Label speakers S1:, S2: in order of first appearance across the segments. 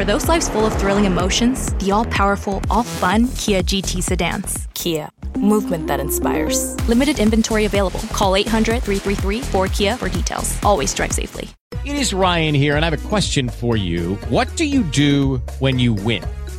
S1: For those lives full of thrilling emotions, the all powerful, all fun Kia GT sedans.
S2: Kia, movement that inspires.
S1: Limited inventory available. Call 800 333 4KIA for details. Always drive safely.
S3: It is Ryan here, and I have a question for you. What do you do when you win?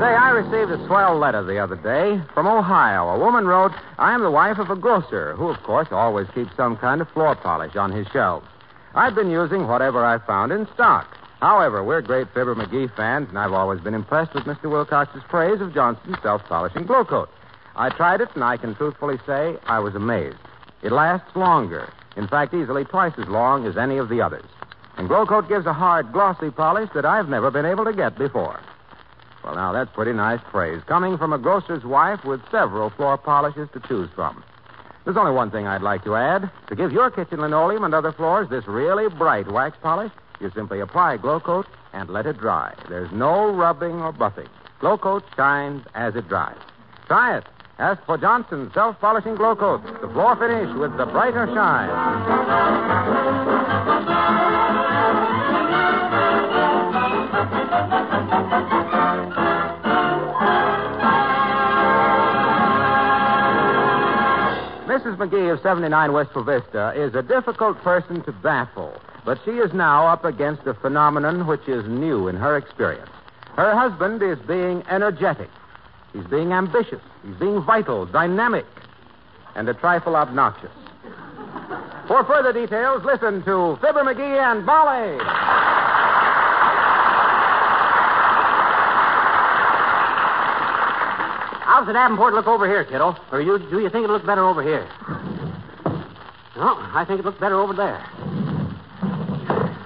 S4: Say, I received a swell letter the other day from Ohio. A woman wrote, I am the wife of a grocer who, of course, always keeps some kind of floor polish on his shelves. I've been using whatever I found in stock. However, we're great Fibber McGee fans, and I've always been impressed with Mr. Wilcox's praise of Johnson's self-polishing Glo-Coat. I tried it, and I can truthfully say I was amazed. It lasts longer. In fact, easily twice as long as any of the others. And Glo-Coat gives a hard, glossy polish that I've never been able to get before. Well, now, that's pretty nice praise. Coming from a grocer's wife with several floor polishes to choose from. There's only one thing I'd like to add. To give your kitchen linoleum and other floors this really bright wax polish, you simply apply Glo-Coat and let it dry. There's no rubbing or buffing. Glo-Coat shines as it dries. Try it. Ask for Johnson's self-polishing Glo-Coat, the floor finish with the brighter shine. McGee of 79 Wistful Vista is a difficult person to baffle, but she is now up against a phenomenon which is new in her experience. Her husband is being energetic. He's being ambitious. He's being vital, dynamic, and a trifle obnoxious. For further details, listen to Fibber McGee and Molly.
S5: How's the Davenport look over here, kiddo? Or you, do you think it looks better over here? No, I think it looks better over there.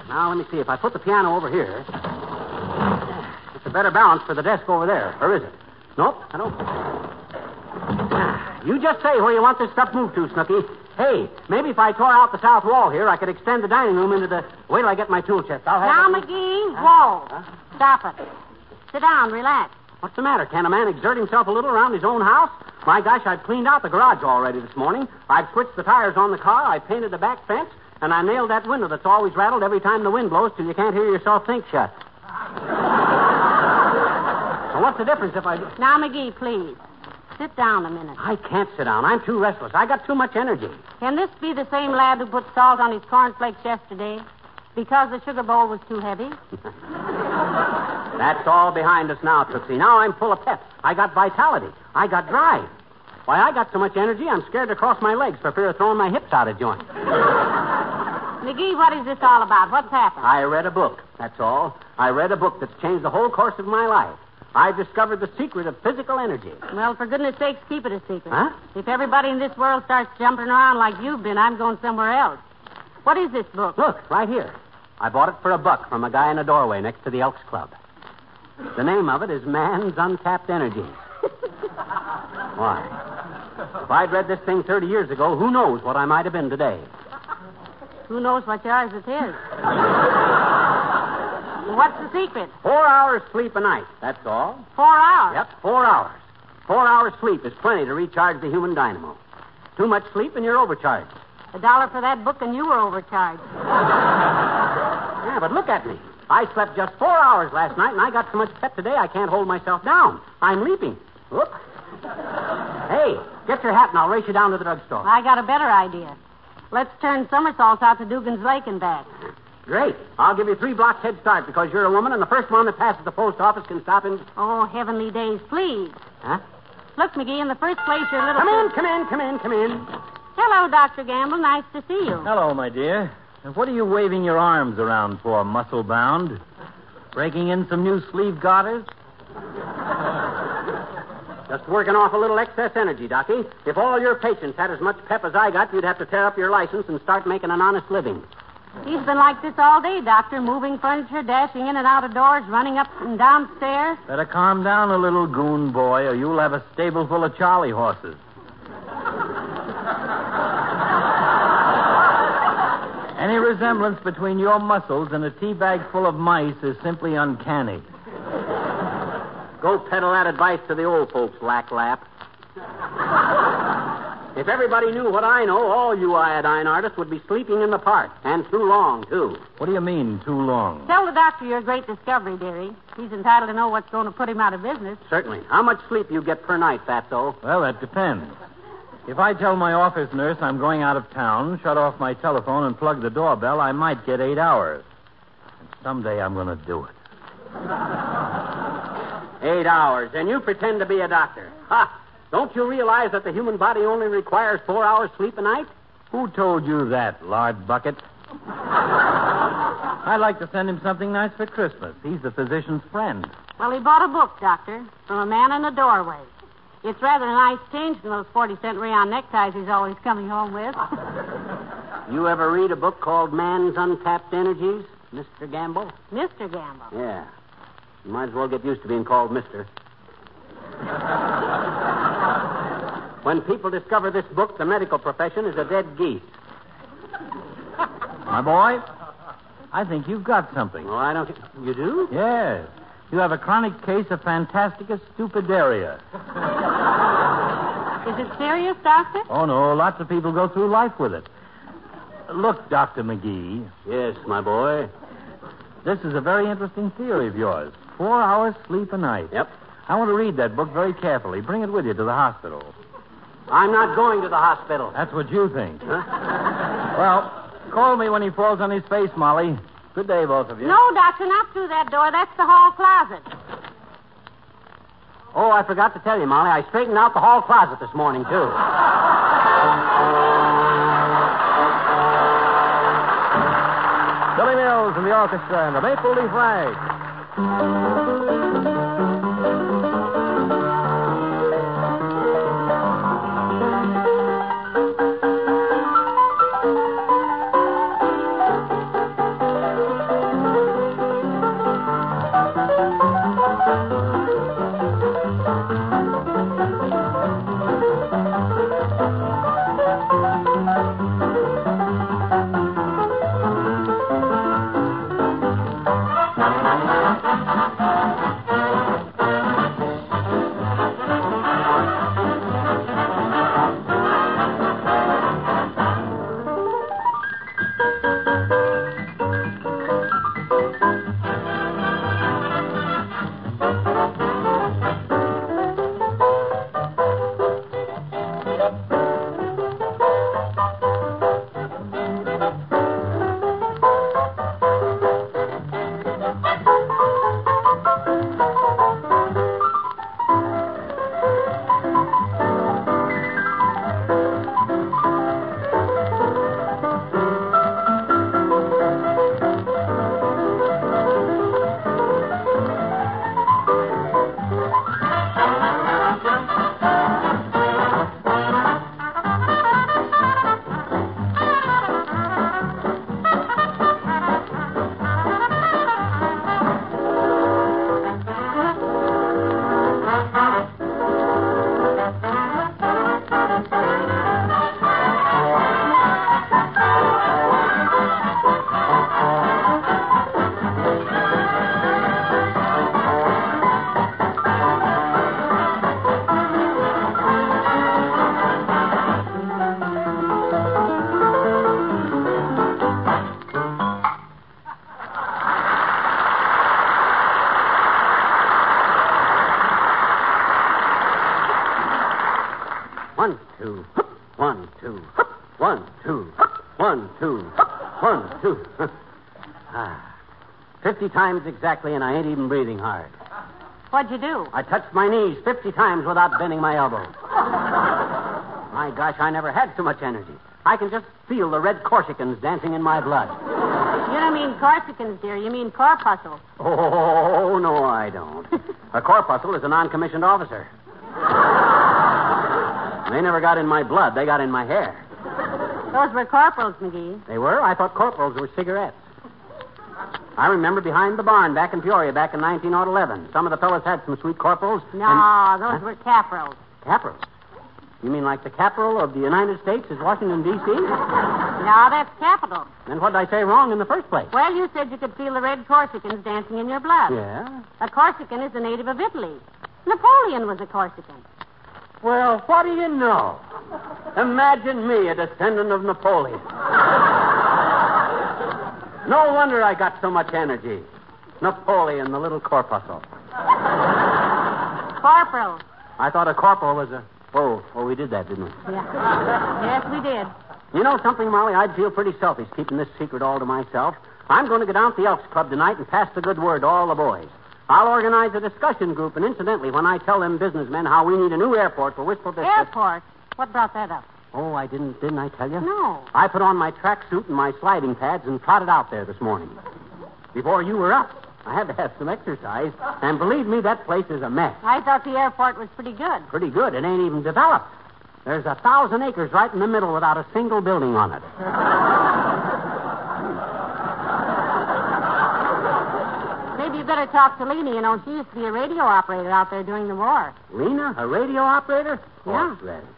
S5: Now, let me see. If I put the piano over here, it's a better balance for the desk over there. Or is it? Nope, I don't. You just say where you want this stuff moved to, Snooky. Hey, maybe if I tore out the south wall here, I could extend the dining room into the. Wait till I get my tool chest. I'll have.
S6: Now,
S5: it-
S6: McGee, whoa. Stop it. Sit down, relax.
S5: What's the matter? Can't a man exert himself a little around his own house? My gosh, I've cleaned out the garage already this morning. I've switched the tires on the car. I painted the back fence. And I nailed that window that's always rattled every time the wind blows till you can't hear yourself think shut. so what's the difference if I do?
S6: Now, McGee, please. Sit down a minute.
S5: I can't sit down. I'm too restless. I got too much energy.
S6: Can this be the same lad who put salt on his cornflakes yesterday? Because the sugar bowl was too heavy?
S5: That's all behind us now, Tootsie. Now I'm full of pep. I got vitality. I got drive. Why, I got so much energy, I'm scared to cross my legs for fear of throwing my hips out of joint.
S6: McGee, what is this all about? What's happened?
S5: I read a book, that's all. I read a book that's changed the whole course of my life. I discovered the secret of physical energy.
S6: Well, for goodness sakes, keep it a secret.
S5: Huh?
S6: If everybody in this world starts jumping around like you've been, I'm going somewhere else. What is this book?
S5: Look, right here. I bought it for a buck from a guy in a doorway next to the Elks Club. The name of it is Man's Untapped Energy. Why? If I'd read this thing 30 years ago, who knows what I might have been today?
S6: Who knows what yours it is? What's the secret?
S5: Four hours sleep a night, that's all.
S6: Four hours.
S5: Yep, four hours. Four hours sleep is plenty to recharge the human dynamo. Too much sleep and you're overcharged.
S6: A dollar for that book and you were overcharged.
S5: Yeah, Yeah, but look at me. I slept just four hours last night, and I got so much pep today I can't hold myself down. I'm leaping. Whoop. hey, get your hat and I'll race you down to the drugstore.
S7: I got a better idea. Let's turn somersaults out to Dugan's Lake and back.
S5: Great. I'll give you three blocks head start because you're a woman, and the first one that passes the post office can stop in.
S7: Oh, heavenly days, please.
S5: Huh?
S7: Look, McGee, in the first place, your little.
S5: Come in, come in, come in, come in.
S7: Hello, Dr. Gamble. Nice to see you.
S8: Hello, my dear. And What are you waving your arms around for, muscle bound? Breaking in some new sleeve garters?
S5: Just working off a little excess energy, Docky. If all your patients had as much pep as I got, you'd have to tear up your license and start making an honest living.
S7: He's been like this all day, Doctor, moving furniture, dashing in and out of doors, running up and down stairs.
S8: Better calm down a little, goon boy, or you'll have a stable full of Charlie horses. Resemblance between your muscles and a tea bag full of mice is simply uncanny.
S5: Go peddle that advice to the old folks, lack lap. if everybody knew what I know, all you iodine artists would be sleeping in the park. And too long, too.
S8: What do you mean, too long?
S7: Tell the doctor your great discovery, dearie. He's entitled to know what's going to put him out of business.
S5: Certainly. How much sleep you get per night, Fatso?
S8: Well, that depends. If I tell my office nurse I'm going out of town, shut off my telephone, and plug the doorbell, I might get eight hours. And someday I'm going to do it.
S5: Eight hours. And you pretend to be a doctor. Ha! Don't you realize that the human body only requires four hours sleep a night?
S8: Who told you that, lard bucket? I'd like to send him something nice for Christmas. He's the physician's friend.
S7: Well, he bought a book, Doctor, from a man in a doorway. It's rather a nice change from those 40 cent rayon neckties he's always coming home with.
S5: You ever read a book called Man's Untapped Energies, Mr. Gamble?
S7: Mr. Gamble.
S5: Yeah. You might as well get used to being called Mister. when people discover this book, the medical profession is a dead geese.
S8: My boy, I think you've got something.
S5: Oh, I don't. You do?
S8: Yes. You have a chronic case of fantastica stupidaria.
S7: Is it serious, Doctor?
S8: Oh, no. Lots of people go through life with it. Look, Dr. McGee,
S5: Yes, my boy.
S8: this is a very interesting theory of yours. Four hours sleep a night.
S5: Yep.
S8: I want to read that book very carefully. Bring it with you to the hospital.
S5: I'm not going to the hospital.
S8: That's what you think.
S5: Huh?
S8: Well, call me when he falls on his face, Molly. Good day, both of you.
S7: No, Doctor, not through that door. That's the hall closet.
S5: Oh, I forgot to tell you, Molly. I straightened out the hall closet this morning, too.
S4: Billy Mills and the orchestra and the Maple Leaf Rag.
S5: 50 times exactly, and I ain't even breathing hard.
S6: What'd you do?
S5: I touched my knees 50 times without bending my elbows. my gosh, I never had so much energy. I can just feel the red Corsicans dancing in my blood.
S6: You don't mean Corsicans, dear. You mean corpuscle.
S5: Oh, no, I don't. a corpuscle is a non commissioned officer. they never got in my blood, they got in my hair.
S6: Those were corporals, McGee.
S5: They were? I thought corporals were cigarettes. I remember behind the barn back in Peoria back in 1911. Some of the fellows had some sweet corporals.
S6: No,
S5: and-
S6: those
S5: Huh?
S6: were caporals.
S5: Caporals. You mean like the capital of the United States is Washington, D.C.?
S6: No, that's capital.
S5: Then what did I say wrong in the first place?
S6: Well, you said you could feel the red Corsicans dancing in your blood.
S5: Yeah?
S6: A Corsican is a native of Italy. Napoleon was a Corsican.
S5: Well, what do you know? Imagine me, a descendant of Napoleon. No wonder I got so much energy. Napoleon, the little corpuscle.
S6: Corporal.
S5: I thought a corporal was a. Oh, oh, we did that, didn't we?
S6: Yeah. yes, we did.
S5: You know something, Molly? I'd feel pretty selfish keeping this secret all to myself. I'm going to go down to the Elks Club tonight and pass the good word to all the boys. I'll organize a discussion group, and incidentally, when I tell them businessmen how we need a new airport for Wistful District.
S6: Airport. What brought that up?
S5: Oh, I didn't, didn't I tell you?
S6: No.
S5: I put on my tracksuit and my sliding pads and trotted out there this morning. Before you were up. I had to have some exercise, and believe me, that place is a mess.
S6: I thought the airport was pretty good.
S5: Pretty good. It ain't even developed. There's a thousand acres right in the middle without a single building on it.
S6: Maybe you better talk to Lena. You know, she used to be a radio operator out there during the war.
S5: Lena, a radio operator?
S6: Yeah.
S5: Horseradish.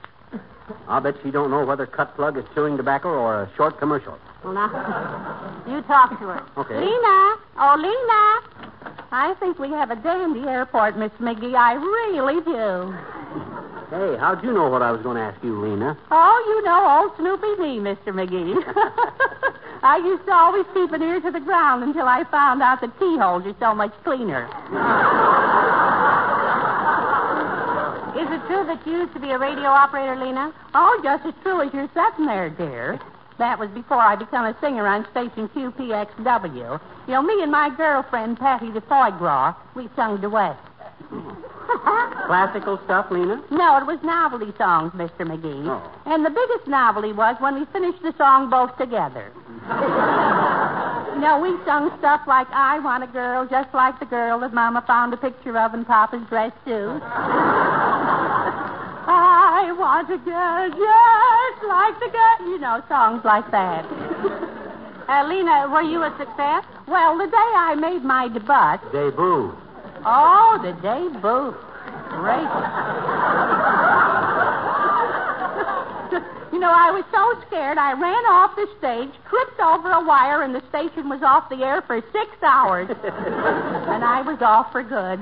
S5: I'll bet she don't know whether cut plug is chewing tobacco or a short commercial.
S6: Well, now, you talk to her.
S5: Okay.
S6: Lena! Oh, Lena! I think we have a dandy airport, Miss McGee. I really do.
S5: Hey, how'd you know what I was going to ask you, Lena?
S6: Oh, you know old Snoopy me, Mr. McGee. I used to always keep an ear to the ground until I found out that keyholes are so much cleaner. Is it true that you used to be a radio operator, Lena? Oh, just as true as you're sitting there, dear. That was before I became a singer on station QPXW. You know, me and my girlfriend, Patty the Foie Gras, we sung duets.
S5: Classical stuff, Lena?
S6: No, it was novelty songs, Mr. McGee.
S5: Oh.
S6: And the biggest novelty was when we finished the song both together. you know, we sung stuff like I Want a Girl just like the girl that Mama found a picture of in Papa's dress suit. I want a girl just like the girl. You know, songs like that. uh, Lena, were you a success? Well, the day I made my debut,
S5: Debut.
S6: Oh, the debut. Great. you know, I was so scared I ran off the stage, tripped over a wire, and the station was off the air for six hours. and I was off for good.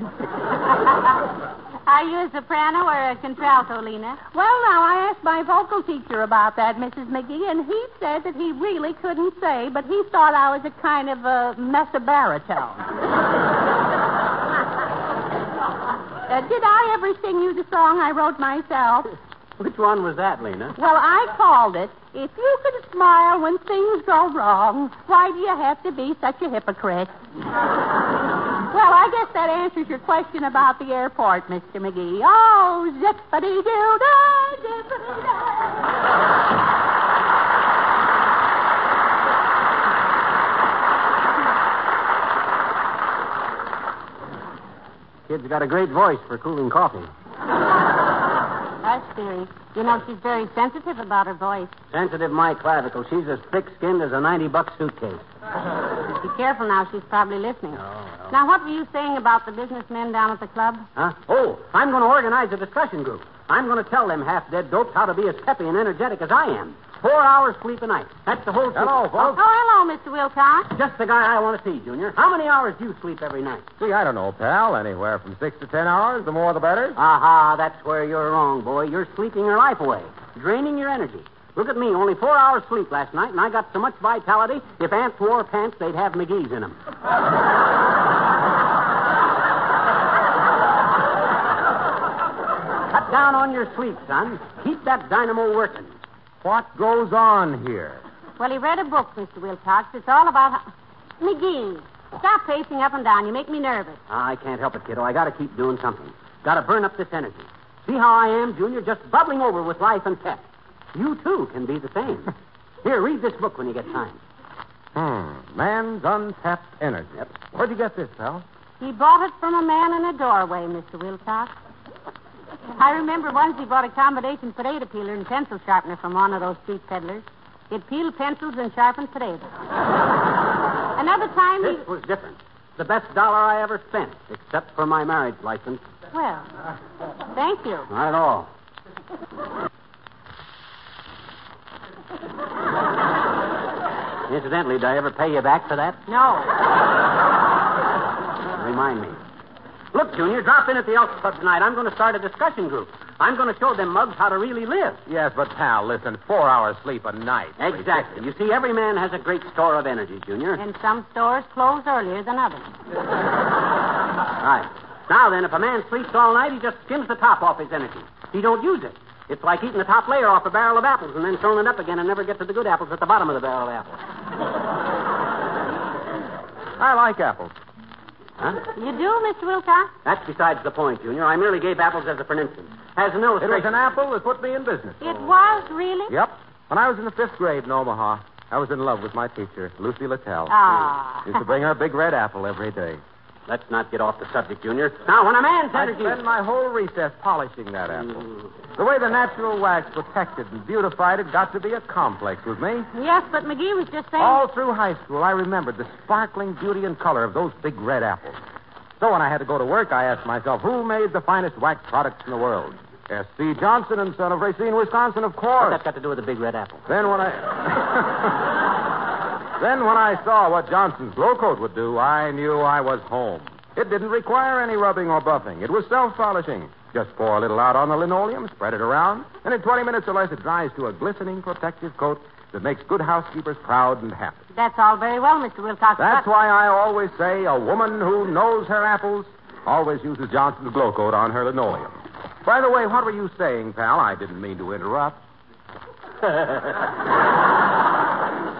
S7: Are you a soprano or a contralto, Lena?
S6: Well, now, I asked my vocal teacher about that, Mrs. McGee, and he said that he really couldn't say, but he thought I was a kind of a mezzo-baritone. Uh, did I ever sing you the song I wrote myself?
S5: Which one was that, Lena?
S6: Well, I called it, If You Can Smile When Things Go Wrong, Why Do You Have to Be Such a Hypocrite? well, I guess that answers your question about the airport, Mr. McGee. Oh, zippity-doo-dah, zippity-dah.
S5: Kid's got a great voice for cooling coffee.
S7: Hush, dearie. You know, she's very sensitive about her voice.
S5: Sensitive my clavicle. She's as thick-skinned as a 90-buck suitcase.
S7: Be careful now. She's probably listening.
S5: Oh,
S7: Now, what were you saying about the businessmen down at the club?
S5: Huh? Oh, I'm going to organize a discussion group. I'm going to tell them half-dead dopes how to be as peppy and energetic as I am. Four hours sleep a night. That's the whole
S9: thing.
S5: Hello,
S9: folks.
S7: Oh, hello, Mr. Wilcox.
S5: Just the guy I want to see, Junior. How many hours do you sleep every night?
S9: Gee, I don't know, pal. Anywhere from six to ten hours. The more, the better.
S5: Aha, that's where you're wrong, boy. You're sleeping your life away, draining your energy. Look at me, only four hours sleep last night, and I got so much vitality, if ants wore pants, they'd have McGee's in them. Cut down on your sleep, son. Keep that dynamo working.
S4: What goes on here?
S7: Well, he read a book, Mr. Wilcox. It's all about. McGee, stop pacing up and down. You make me nervous.
S5: I can't help it, kiddo. I gotta keep doing something. Gotta burn up this energy. See how I am, Junior? Just bubbling over with life and pep. You, too, can be the same. Here, read this book when you get time.
S4: Hmm. Man's untapped energy.
S5: Yep.
S4: Where'd you get this, pal?
S7: He bought it from a man in a doorway, Mr. Wilcox. I remember once he bought a combination potato peeler and pencil sharpener from one of those street peddlers. It peeled pencils and sharpened potatoes. Another time he.
S5: This was different. The best dollar I ever spent, except for my marriage license.
S7: Well, thank you.
S5: Not at all. Incidentally, did I ever pay you back for that?
S7: No.
S5: Remind me. Look, Junior, drop in at the Elks Club tonight. I'm going to start a discussion group. I'm going to show them mugs how to really live.
S4: Yes, but, pal, listen. Four hours sleep a night.
S5: Exactly. You see, every man has a great store of energy, Junior.
S7: And some stores close earlier than others.
S5: Right. Now then, if a man sleeps all night, he just skims the top off his energy. He don't use it. It's like eating the top layer off a barrel of apples and then throwing it up again and never get to the good apples at the bottom of the barrel of apples.
S4: I like apples.
S5: Huh?
S7: You do, Mr. Wilcox?
S5: That's besides the point, Junior. I merely gave apples as a for instance. As an illustration.
S4: It was
S5: illustration.
S4: an apple that put me in business.
S7: It was, really?
S4: Yep. When I was in the fifth grade in Omaha, I was in love with my teacher, Lucy Littell.
S7: Ah.
S4: Used to bring her a big red apple every day.
S5: Let's not get off the subject, Junior. Now, when a man's
S4: I
S5: energy.
S4: spent my whole recess polishing that apple. Mm. The way the natural wax protected and beautified it got to be a complex with me.
S7: Yes, but McGee was just saying.
S4: All through high school, I remembered the sparkling beauty and color of those big red apples. So when I had to go to work, I asked myself, who made the finest wax products in the world? S.C. Johnson and Son of Racine, Wisconsin, of course.
S5: What's that got to do with the big red apple?
S4: Then when I Then when I saw what Johnson's Glo-Coat would do, I knew I was home. It didn't require any rubbing or buffing. It was self-polishing. Just pour a little out on the linoleum, spread it around, and in 20 minutes or less it dries to a glistening protective coat that makes good housekeepers proud and happy.
S7: That's all very well, Mr. Wilcox.
S4: That's
S7: but...
S4: why I always say a woman who knows her apples always uses Johnson's Glo-Coat on her linoleum. By the way, what were you saying, pal? I didn't mean to interrupt.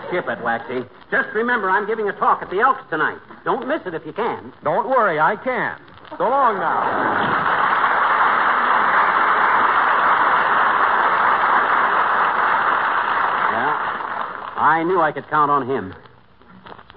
S5: Skip it, Waxy. Just remember, I'm giving a talk at the Elks tonight. Don't miss it if you can.
S4: Don't worry, I can. So long now.
S5: Yeah. I knew I could count on him.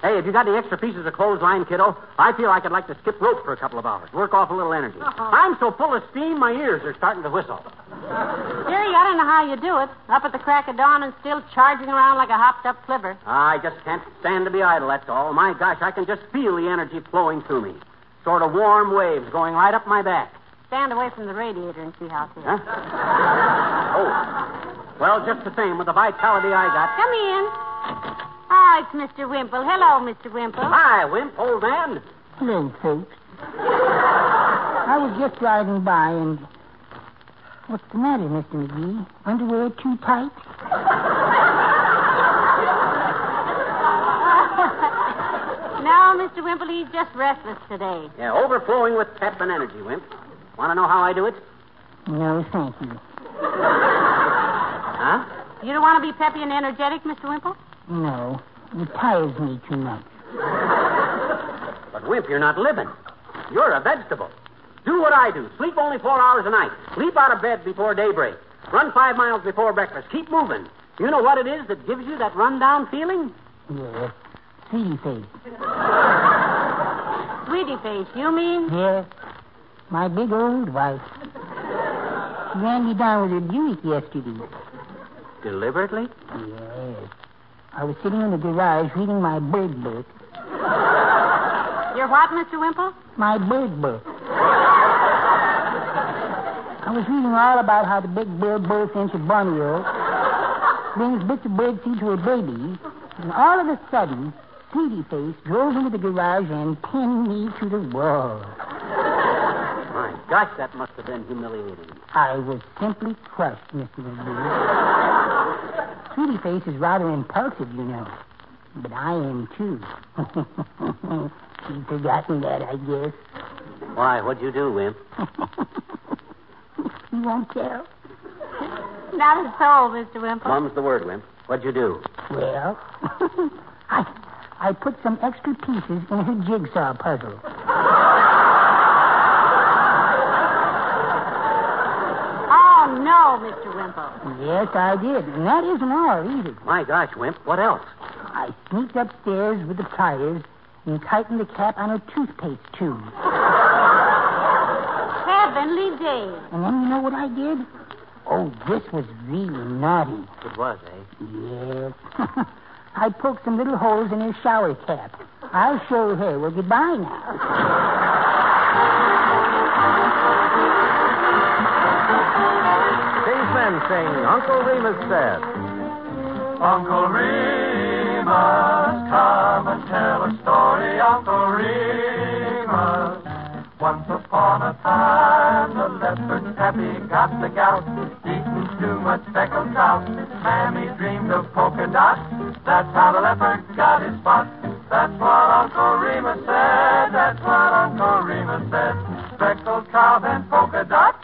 S5: Hey, have you got any extra pieces of clothesline, kiddo? I feel like I'd like to skip rope for a couple of hours, work off a little energy. Uh-huh. I'm so full of steam, my ears are starting to whistle.
S7: Jerry, I don't know how you do it. Up at the crack of dawn and still charging around like a hopped up flivver.
S5: I just can't stand to be idle, that's all. My gosh, I can just feel the energy flowing through me. Sort of warm waves going right up my back.
S7: Stand away from the radiator and see how it feels.
S5: Huh? Oh. Well, just the same, with the vitality I got.
S7: Come in. Oh, it's Mr. Wimple. Hello, Mr. Wimple.
S5: Hi, Wimp, old man.
S10: Hello, folks. I was just riding by and. What's the matter, Mr. McGee? Underwear too tight?
S7: no, Mr. Wimple, he's just restless today.
S5: Yeah, overflowing with pep and energy, Wimp. Want to know how I do it?
S10: No, thank you.
S5: Huh?
S7: You don't want to be peppy and energetic, Mr. Wimple?
S10: No, it tires me too much.
S5: But, Wimp, you're not living. You're a vegetable. Do what I do. Sleep only four hours a night. Leap out of bed before daybreak. Run five miles before breakfast. Keep moving. You know what it is that gives you that rundown feeling?
S10: Yes. Sweetie face.
S7: Sweetie face, you mean?
S10: Yes. My big old wife. She ran me down with her Buick yesterday.
S5: Deliberately?
S10: Yes. I was sitting in the garage reading my bird book.
S7: Your what, Mr. Wimple?
S10: My bird book. I was reading all about how the big bird bullfinch of Borneo brings bits of bird seed to a baby, and all of a sudden, Sweetie Face drove into the garage and pinned me to the wall.
S5: My gosh, that must have been humiliating.
S10: I was simply crushed, Mr. McGee. Sweetie Face is rather impulsive, you know. But I am, too. She's forgotten that, I guess.
S5: Why, what'd you do, Wimp?
S10: you won't tell.
S7: Not at all, Mr. Wimple.
S5: Mum's the word, Wimp. What'd you do?
S10: Well, I I put some extra pieces in her jigsaw puzzle.
S7: Oh, no, Mr. Wimple.
S10: Yes, I did. And that isn't all either.
S5: My gosh, Wimp, what else?
S10: I sneaked upstairs with the pliers and tightened the cap on her toothpaste tube.
S7: Heavenly days.
S10: And then you know what I did? Oh, this was really naughty.
S5: It was, eh?
S10: Yes. I poked some little holes in her shower cap. I'll show her. Well, goodbye now.
S9: Men sing Uncle Remus Said.
S11: Uncle Remus, come and tell a story, Uncle Remus. Once upon a time, the leopard Pappy got the gout, eating too much speckled trout. Mammy dreamed of polka dots. That's how the leopard got his spots. That's what Uncle Remus said. That's what Uncle Remus said. Speckled trout and polka dots.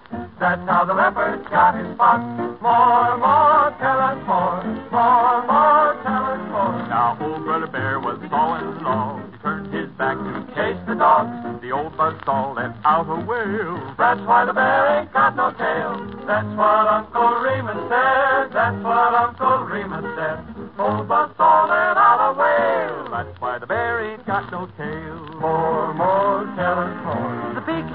S11: That's how the leopard got his spots. More, more, tell us more. More, more, tell us more. Now, old Brother Bear was sawing logs. He turned his back to chase the dogs. The old buzzsaw let out a wail. That's why the bear ain't got no tail. That's what Uncle Remus said. That's what Uncle Remus said. Old buzzsaw let out a wail. That's why the bear ain't got no tail. More, more,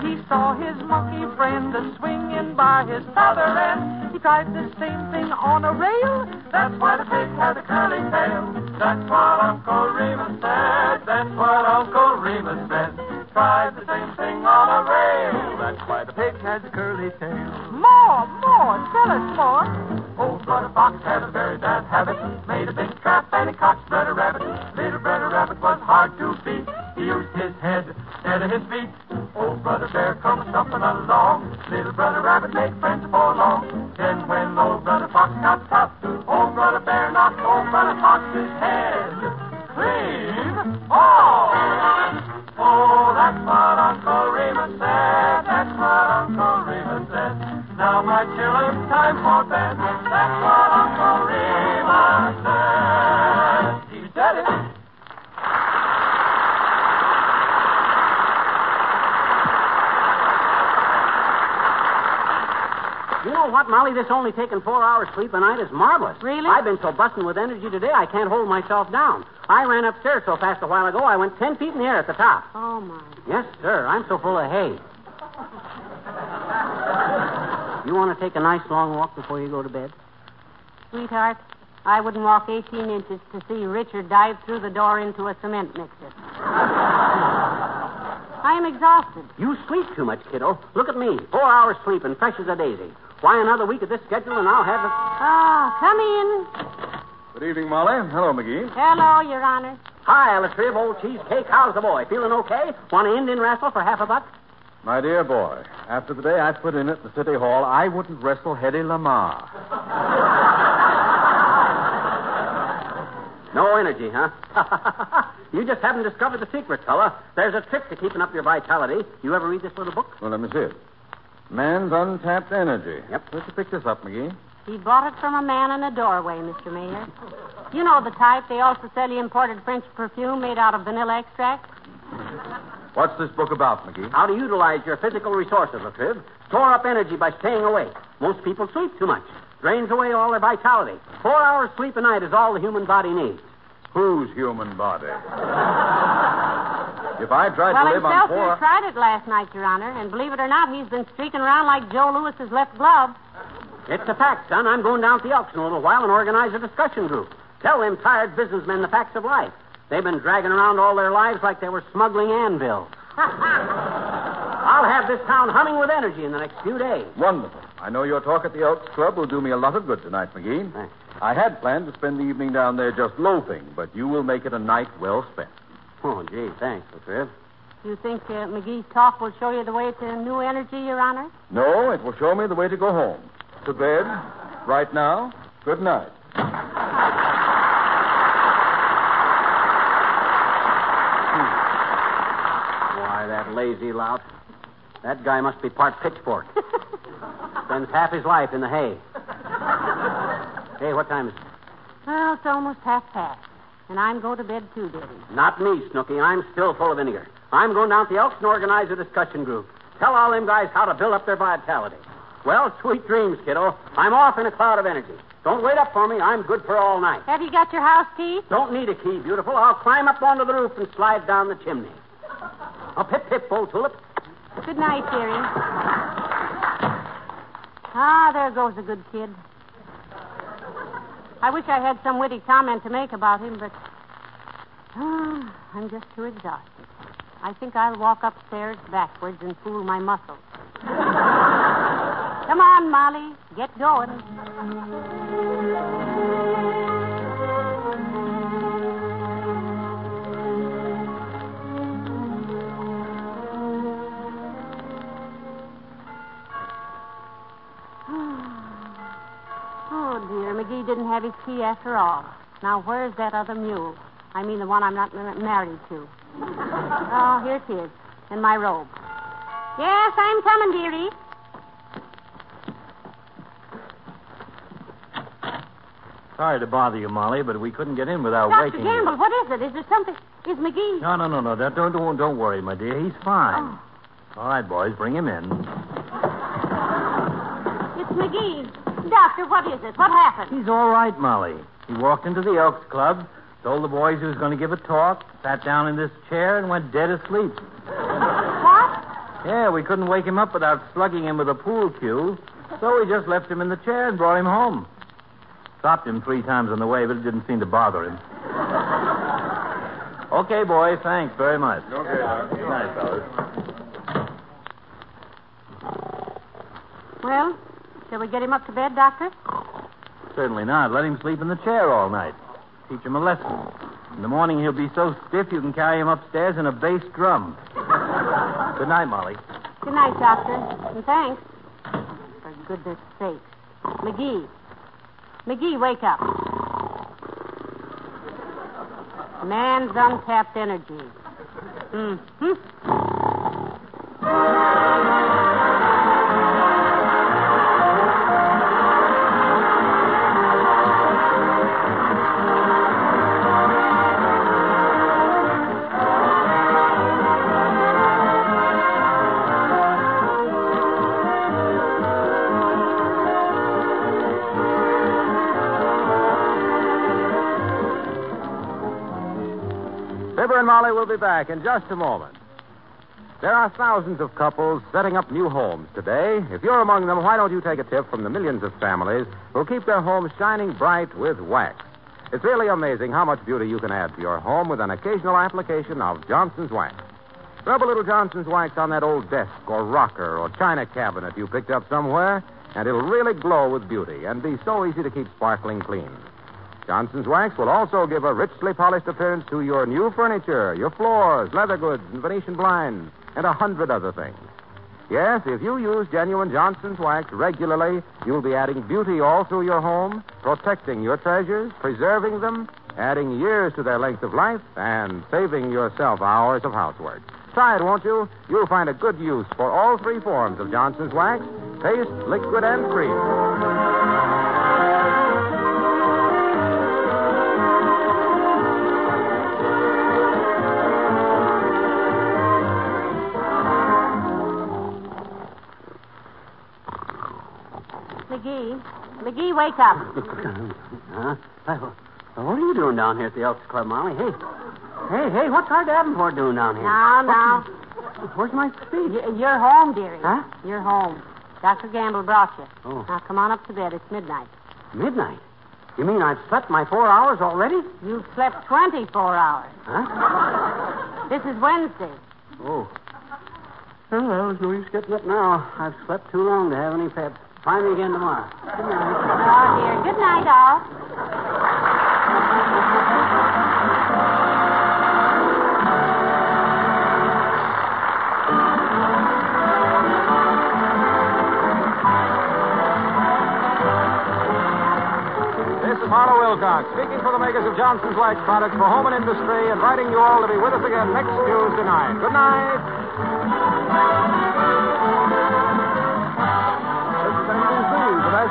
S11: he saw his monkey friend a swinging by his other end. He tried the same thing on a rail. That's why the pig had a curly tail. That's what Uncle Remus said. That's what Uncle Remus said. Tried the same thing on a rail. That's why the pig has a curly tail.
S7: More, more. Tell us more.
S11: Old Brother Fox had a very bad habit. Made a big trap and he caught Brother Rabbit. Little Brother Rabbit was hard to beat. He used his head instead of his feet. Old Brother Bear comes stumping along. Little Brother Rabbit made friends for long. Then when Old Brother Fox got tough, Old Brother Bear knocked Old Brother Fox's head clean off.
S5: Molly? This only taking four hours sleep a night is marvelous.
S7: Really?
S5: I've been so busting with energy today, I can't hold myself down. I ran upstairs so fast a while ago, I went ten feet in the air at the top.
S7: Oh, my.
S5: Yes, sir. I'm so full of hay. You want to take a nice long walk before you go to bed?
S7: Sweetheart, I wouldn't walk 18 inches to see Richard dive through the door into a cement mixer. I am exhausted.
S5: You sleep too much, kiddo. Look at me. Four hours sleep and fresh as a daisy. Why, another week of this schedule and I'll have it.
S7: Ah, come in.
S9: Good evening, Molly. Hello, McGee.
S7: Hello, Your Honor.
S5: Hi, Alice Tribb, old cheesecake. How's the boy? Feeling okay? Want an Indian wrestle for half a buck?
S9: My dear boy, after the day I put in at the City Hall, I wouldn't wrestle Hedy Lamarr.
S5: No energy, huh? you just haven't discovered the secret, fella. There's a trick to keeping up your vitality. You ever read this little book?
S9: Well, let me see it. Man's untapped energy.
S5: Yep.
S9: Where'd you pick this up, McGee?
S7: He bought it from a man in a doorway, Mr. Mayor. You know the type. They also sell you imported French perfume made out of vanilla extract.
S9: What's this book about, McGee?
S5: How to utilize your physical resources, Latriv. Store up energy by staying awake. Most people sleep too much. Drains away all their vitality. Four hours sleep a night is all the human body needs.
S9: Whose human body? if I tried
S7: well,
S9: to live on
S7: himself
S9: four...
S7: here tried it last night, Your Honor, and believe it or not, he's been streaking around like Joe Louis's left glove.
S5: It's a fact, son. I'm going down to the Elks in a little while and organize a discussion group. Tell them tired businessmen the facts of life. They've been dragging around all their lives like they were smuggling anvils. I'll have this town humming with energy in the next few days.
S9: Wonderful. I know your talk at the Elks Club will do me a lot of good tonight, McGee.
S5: Thanks.
S9: I had planned to spend the evening down there just loafing, but you will make it a night well spent.
S5: Oh, gee, thanks, Latriv.
S7: You think uh, McGee's talk will show you the way to new energy, Your Honor?
S9: No, it will show me the way to go home. To bed, right now. Good night.
S5: Why, that lazy lout. That guy must be part pitchfork. Spends half his life in the hay. Hey, what time is it?
S7: Well, it's almost half past. And I'm going to bed too, dearie.
S5: Not me, Snooky. I'm still full of vinegar. I'm going down to the Elks and organize a discussion group. Tell all them guys how to build up their vitality. Well, sweet dreams, kiddo. I'm off in a cloud of energy. Don't wait up for me. I'm good for all night.
S7: Have you got your house key?
S5: Don't need a key, beautiful. I'll climb up onto the roof and slide down the chimney. Oh, pip, pip, old tulip.
S7: Good night, dearie. Ah, there goes a good kid. I wish I had some witty comment to make about him, but ah, I'm just too exhausted. I think I'll walk upstairs backwards and fool my muscles. Come on, Molly. Get going. Didn't have his key after all. Now, where's that other mule? I mean, the one I'm not married to. Oh, here it is, in my robe. Yes, I'm coming, dearie.
S8: Sorry to bother you, Molly, but we couldn't get in without
S7: Dr.
S8: waking
S7: Gamble,
S8: you.
S7: what is it? Is there something? Is McGee?
S8: No, no, no, no. Don't, don't, don't, don't worry, my dear. He's fine.
S7: Oh.
S8: All right, boys, bring him in.
S7: It's McGee. Doctor, what is it? What happened?
S8: He's all right, Molly. He walked into the Elks Club, told the boys he was going to give a talk, sat down in this chair, and went dead asleep.
S7: What?
S8: Yeah, we couldn't wake him up without slugging him with a pool cue, so we just left him in the chair and brought him home. Stopped him three times on the way, but it didn't seem to bother him. okay, boys, thanks very much. Okay, Good night, fellas.
S7: Well, shall we get him up to bed, Doctor?
S8: Certainly not. Let him sleep in the chair all night. Teach him a lesson. In the morning, he'll be so stiff you can carry him upstairs in a bass drum. Good night, Molly.
S7: Good night, Doctor. And thanks. For goodness sake. McGee. McGee, wake up. Man's untapped energy. Mm-hmm.
S4: Fibber and Molly will be back in just a moment. There are thousands of couples setting up new homes today. If you're among them, why don't you take a tip from the millions of families who keep their homes shining bright with wax? It's really amazing how much beauty you can add to your home with an occasional application of Johnson's Wax. Rub a little Johnson's Wax on that old desk or rocker or china cabinet you picked up somewhere, and it'll really glow with beauty and be so easy to keep sparkling clean. Johnson's Wax will also give a richly polished appearance to your new furniture, your floors, leather goods, and Venetian blinds, and a hundred other things. Yes, if you use genuine Johnson's Wax regularly, you'll be adding beauty all through your home, protecting your treasures, preserving them, adding years to their length of life, and saving yourself hours of housework. Try it, won't you? You'll find a good use for all three forms of Johnson's Wax paste, liquid, and cream.
S7: Wake up.
S5: huh? What are you doing down here at the Elks Club, Molly? Hey, hey, hey, what's our Davenport doing down here?
S7: Now, now.
S5: Where's my speech?
S7: Y- You're home, dearie.
S5: Huh?
S7: You're home. Dr. Gamble brought you.
S5: Oh.
S7: Now, come on up to bed. It's midnight.
S5: Midnight? You mean I've slept my four hours already?
S7: You've slept 24 hours.
S5: Huh?
S7: This is Wednesday.
S5: Oh. Well, there's no use getting up now. I've slept too long to have any pep. Try me again tomorrow. Good night.
S7: Oh, dear. Good night, all.
S4: This is Harlow Wilcox, speaking for the makers of Johnson's Wax products for home and industry, inviting you all to be with us again next Tuesday night. Good night.